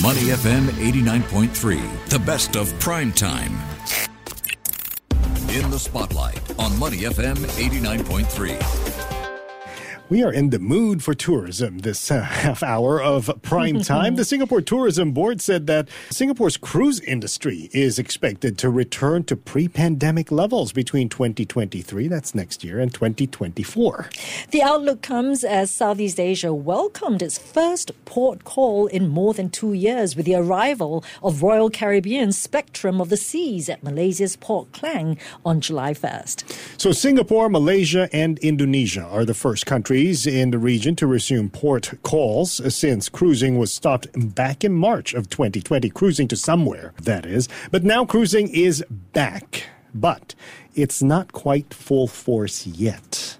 Money FM 89.3, the best of prime time. In the spotlight on Money FM 89.3. We are in the mood for tourism this uh, half hour of prime time. the Singapore Tourism Board said that Singapore's cruise industry is expected to return to pre pandemic levels between 2023, that's next year, and 2024. The outlook comes as Southeast Asia welcomed its first port call in more than two years with the arrival of Royal Caribbean's Spectrum of the Seas at Malaysia's Port Klang on July 1st. So, Singapore, Malaysia, and Indonesia are the first countries in the region to resume port calls since cruising was stopped back in March of 2020. Cruising to somewhere, that is. But now cruising is back. But it's not quite full force yet.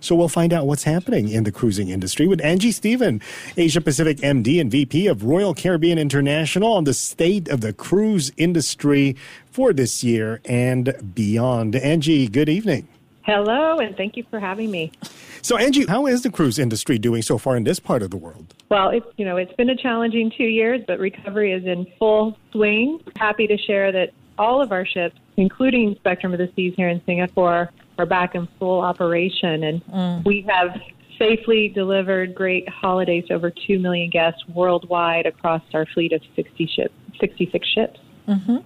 So we'll find out what's happening in the cruising industry with Angie Stephen, Asia Pacific MD and VP of Royal Caribbean International on the state of the cruise industry for this year and beyond. Angie, good evening. Hello, and thank you for having me. So, Angie, how is the cruise industry doing so far in this part of the world? Well, it's you know it's been a challenging two years, but recovery is in full swing. Happy to share that all of our ships, including Spectrum of the Seas here in Singapore, are back in full operation, and mm. we have safely delivered great holidays to over two million guests worldwide across our fleet of 60 ships, 66 ships. Mm-hmm.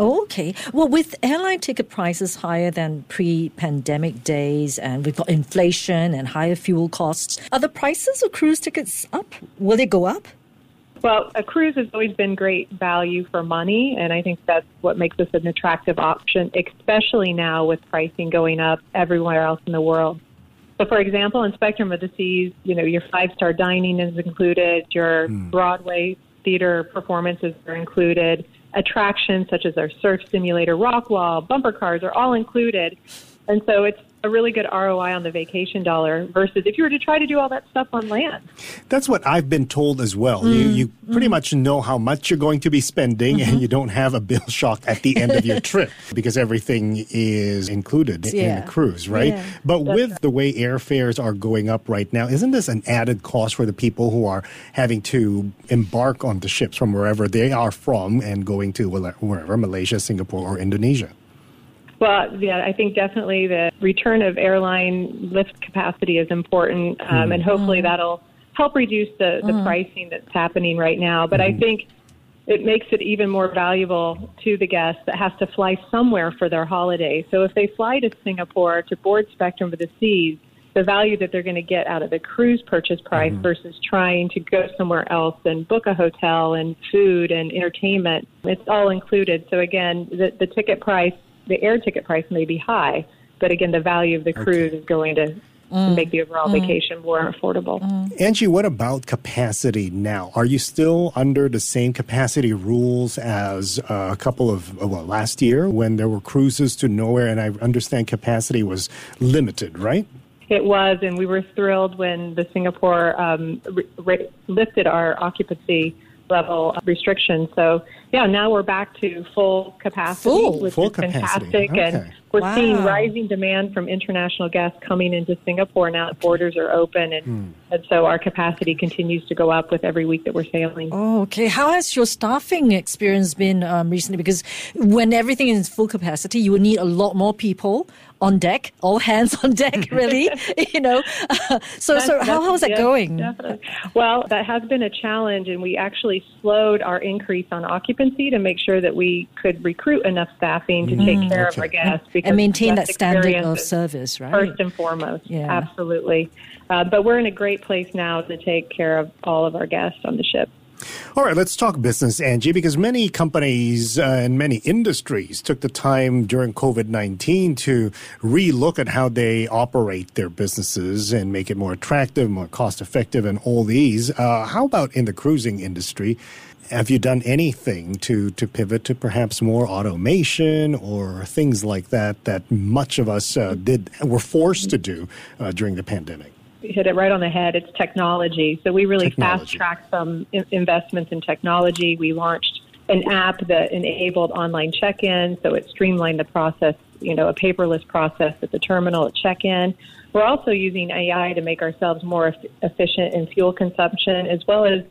Okay. Well, with airline ticket prices higher than pre pandemic days, and we've got inflation and higher fuel costs, are the prices of cruise tickets up? Will they go up? Well, a cruise has always been great value for money, and I think that's what makes this an attractive option, especially now with pricing going up everywhere else in the world. So, for example, in Spectrum of the Seas, you know, your five star dining is included, your mm. Broadway theater performances are included attractions such as our surf simulator, rock wall, bumper cars are all included. And so it's a really good ROI on the vacation dollar versus if you were to try to do all that stuff on land. That's what I've been told as well. Mm, you, you mm. pretty much know how much you're going to be spending mm-hmm. and you don't have a bill shock at the end of your trip because everything is included yeah. in the cruise, right? Yeah. But with right. the way airfares are going up right now, isn't this an added cost for the people who are having to embark on the ships from wherever they are from and going to wherever, Malaysia, Singapore, or Indonesia? Well, yeah, I think definitely the return of airline lift capacity is important, um, mm-hmm. and hopefully that'll help reduce the, the mm-hmm. pricing that's happening right now. But. I think it makes it even more valuable to the guests that has to fly somewhere for their holiday. So if they fly to Singapore to board Spectrum of the Seas, the value that they're going to get out of the cruise purchase price mm-hmm. versus trying to go somewhere else and book a hotel and food and entertainment, it's all included. So again, the, the ticket price the air ticket price may be high, but again, the value of the cruise okay. is going to Mm. make the overall mm. vacation more affordable. Mm. Angie, what about capacity now? Are you still under the same capacity rules as a couple of, well, last year when there were cruises to nowhere and I understand capacity was limited, right? It was, and we were thrilled when the Singapore um, re- lifted our occupancy level restrictions. So yeah, now we're back to full capacity, full, which full is capacity. fantastic. Okay. And we're wow. seeing rising demand from international guests coming into Singapore now that borders are open, and, hmm. and so our capacity continues to go up with every week that we're sailing. Oh, okay. How has your staffing experience been um, recently? Because when everything is full capacity, you will need a lot more people on deck, all hands on deck, really. you know, uh, so that's, so how, how's that going? Definitely. Well, that has been a challenge, and we actually slowed our increase on occupancy to make sure that we could recruit enough staffing to mm, take care okay. of our guests and maintain that standard of service, right? First and foremost, yeah. absolutely. Uh, but we're in a great place now to take care of all of our guests on the ship. All right, let's talk business, Angie, because many companies uh, and many industries took the time during COVID 19 to relook at how they operate their businesses and make it more attractive, more cost effective, and all these. Uh, how about in the cruising industry? Have you done anything to, to pivot to perhaps more automation or things like that that much of us uh, did were forced to do uh, during the pandemic? You hit it right on the head. It's technology. So we really fast tracked some investments in technology. We launched an app that enabled online check-in, so it streamlined the process. You know, a paperless process at the terminal at check-in. We're also using AI to make ourselves more efficient in fuel consumption, as well as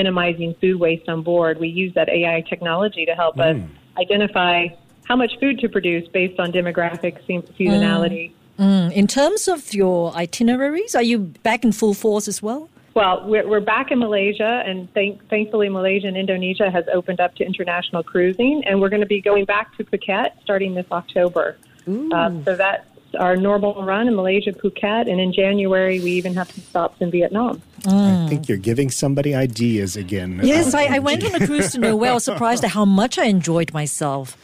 minimizing food waste on board. We use that AI technology to help us identify how much food to produce based on demographic seasonality. Mm. In terms of your itineraries, are you back in full force as well? Well, we're, we're back in Malaysia, and thank, thankfully, Malaysia and Indonesia has opened up to international cruising, and we're going to be going back to Phuket starting this October. Uh, so that's our normal run in Malaysia, Phuket, and in January we even have some stops in Vietnam. I think you're giving somebody ideas again. Yes, Uh, I, I went on a cruise to Norway. I was surprised at how much I enjoyed myself.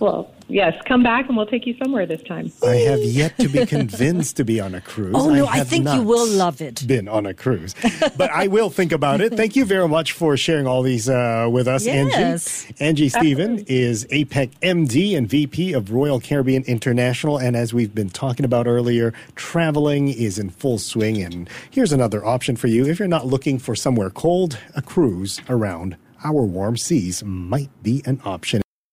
Well, yes, come back and we'll take you somewhere this time. I have yet to be convinced to be on a cruise. Oh, no, I have think you will love it. Been on a cruise, but I will think about it. Thank you very much for sharing all these uh, with us, Yes. Angie. Angie Stephen is APAC MD and VP of Royal Caribbean International, and as we've been talking about earlier, traveling is in full swing. And here's another option for you: if you're not looking for somewhere cold, a cruise around our warm seas might be an option.